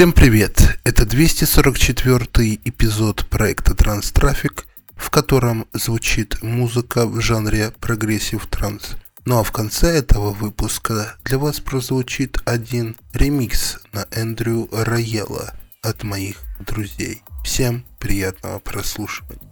Всем привет! Это 244 эпизод проекта Trance Traffic, в котором звучит музыка в жанре progressive trance. Ну а в конце этого выпуска для вас прозвучит один ремикс на Andrew Rayel а от моих друзей. Всем приятного прослушивания.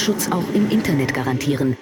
Datenschutz auch im Internet garantieren,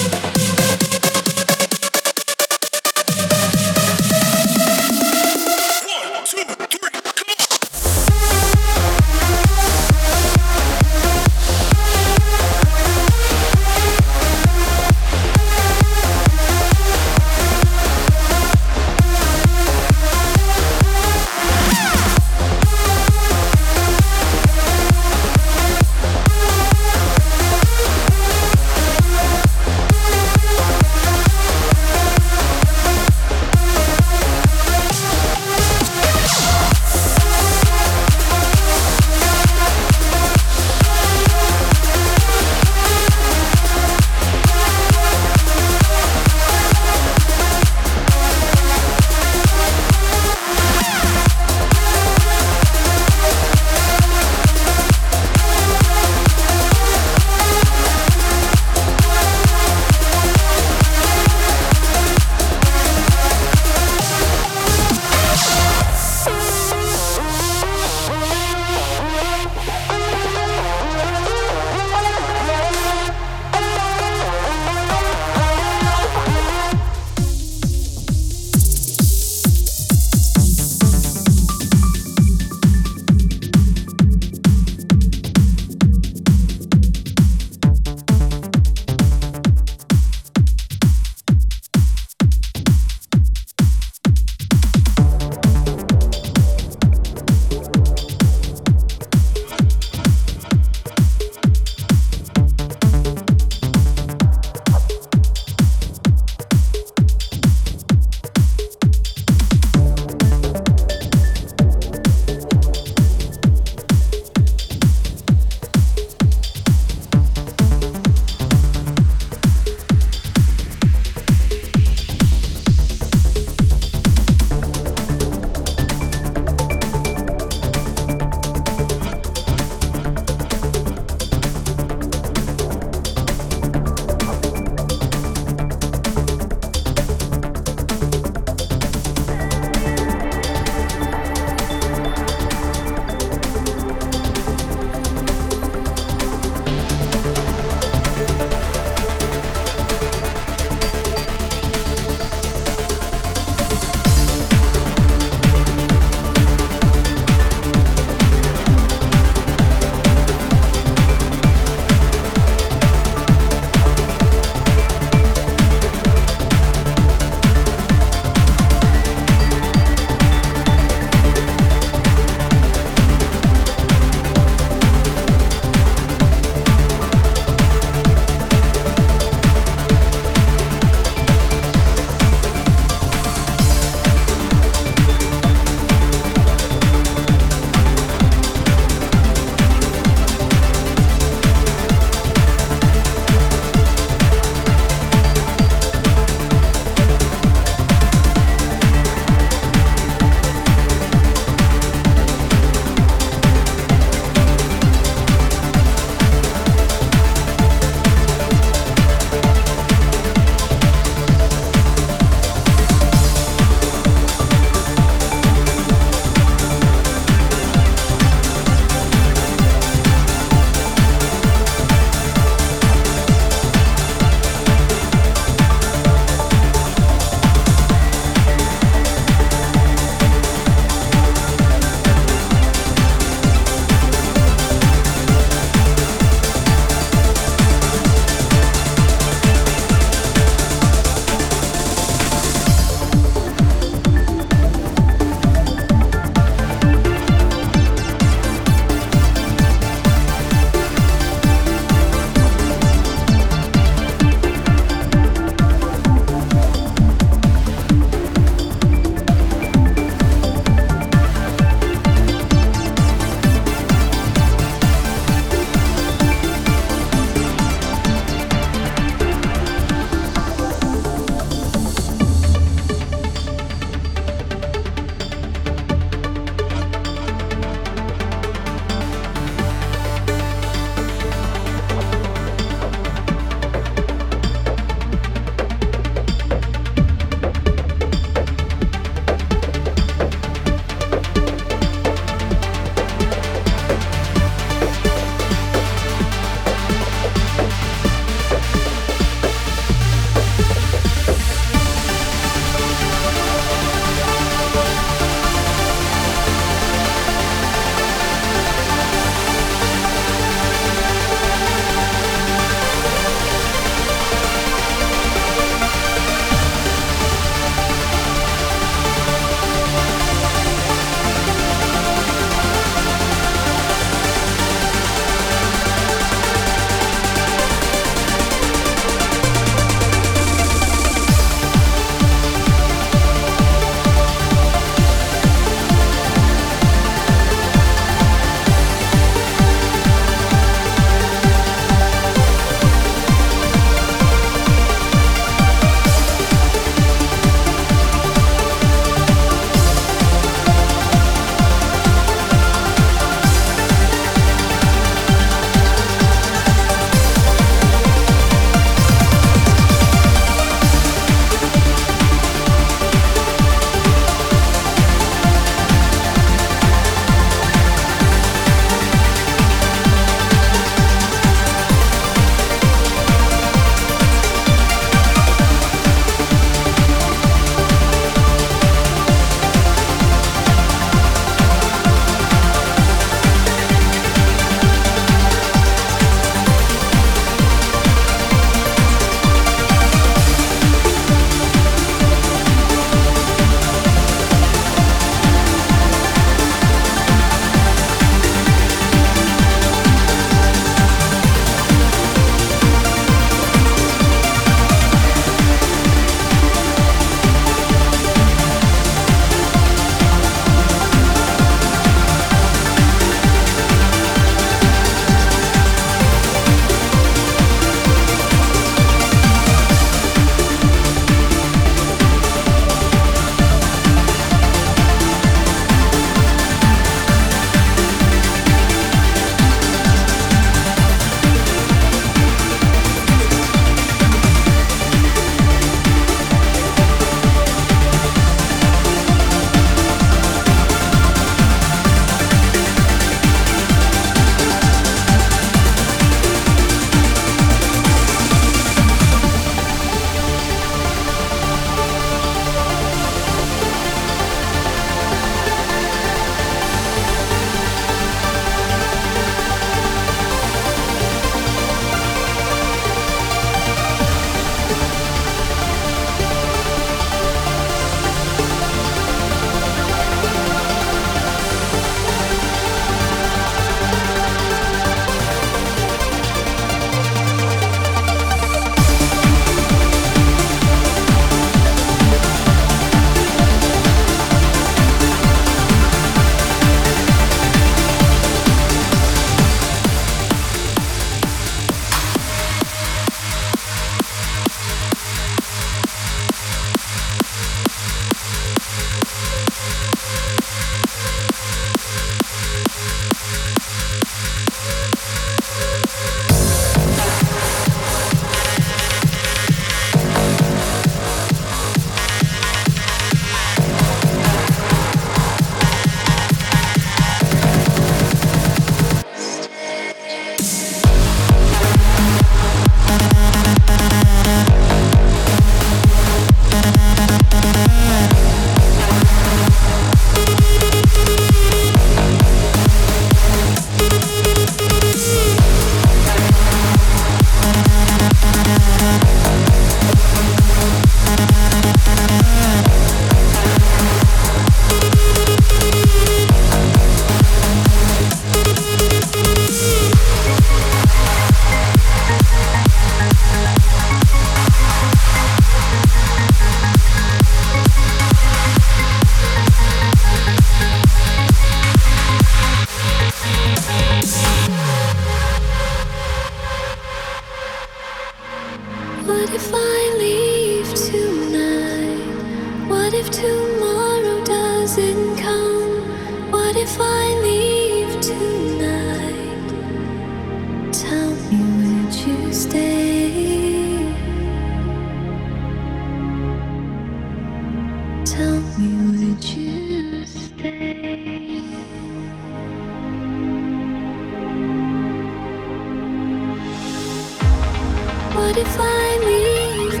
What if I leave?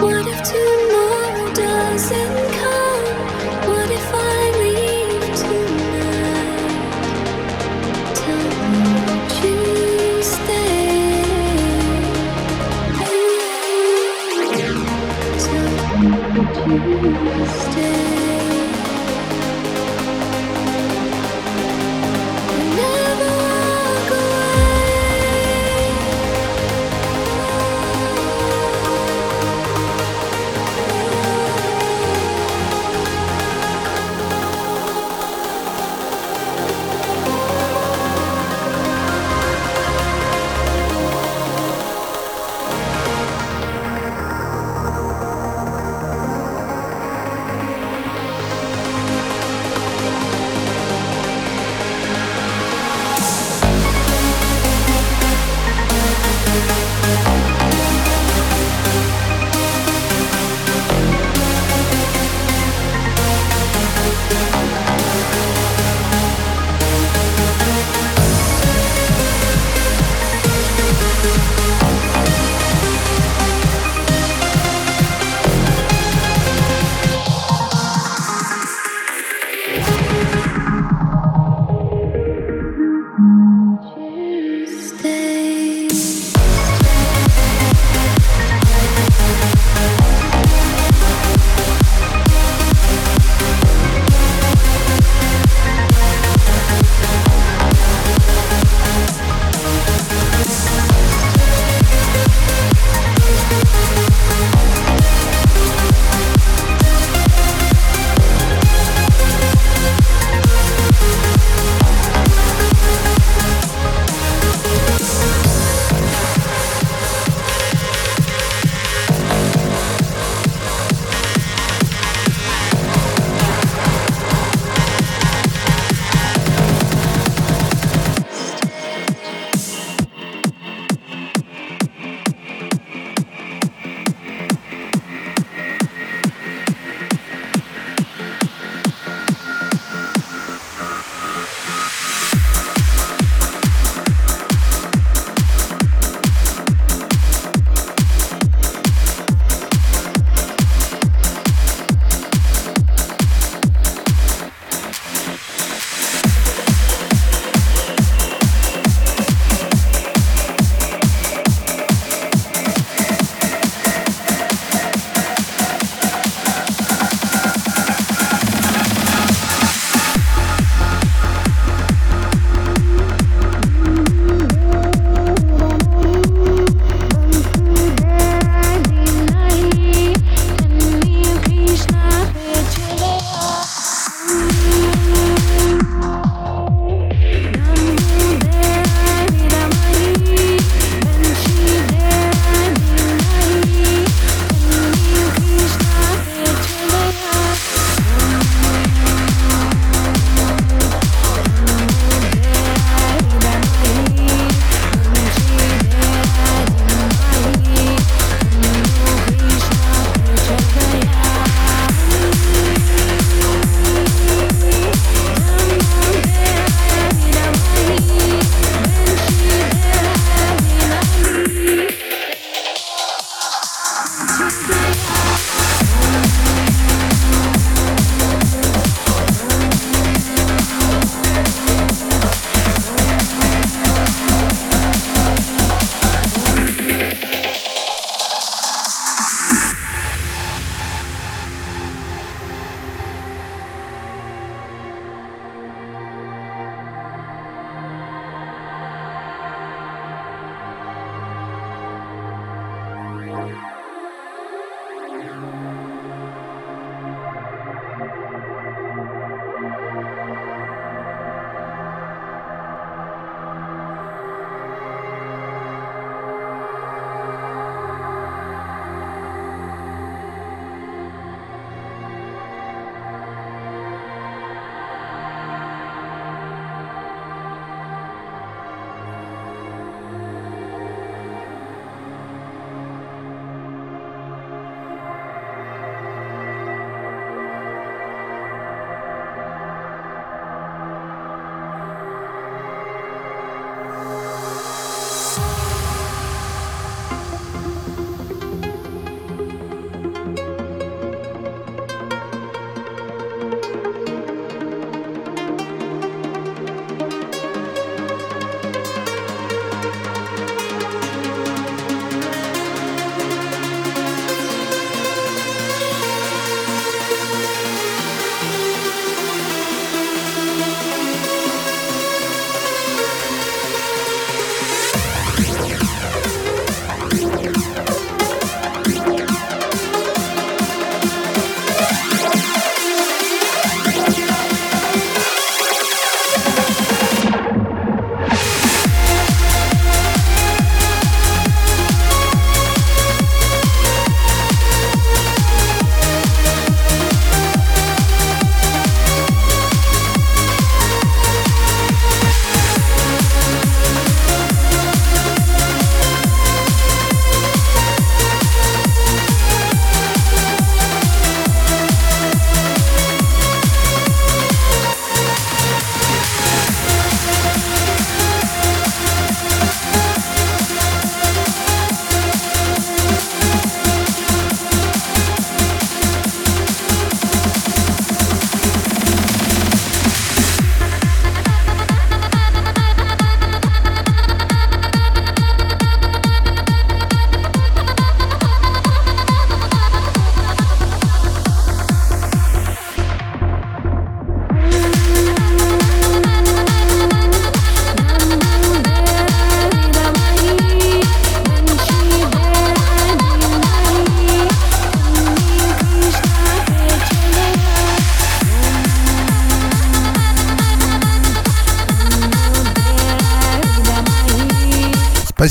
What if tomorrow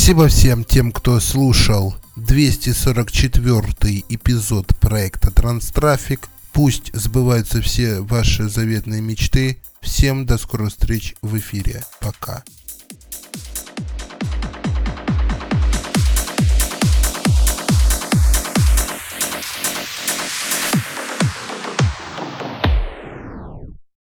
Спасибо всем тем, кто слушал 244 эпизод проекта Транстрафик. Пусть сбываются все ваши заветные мечты. Всем до скорых встреч в эфире. Пока.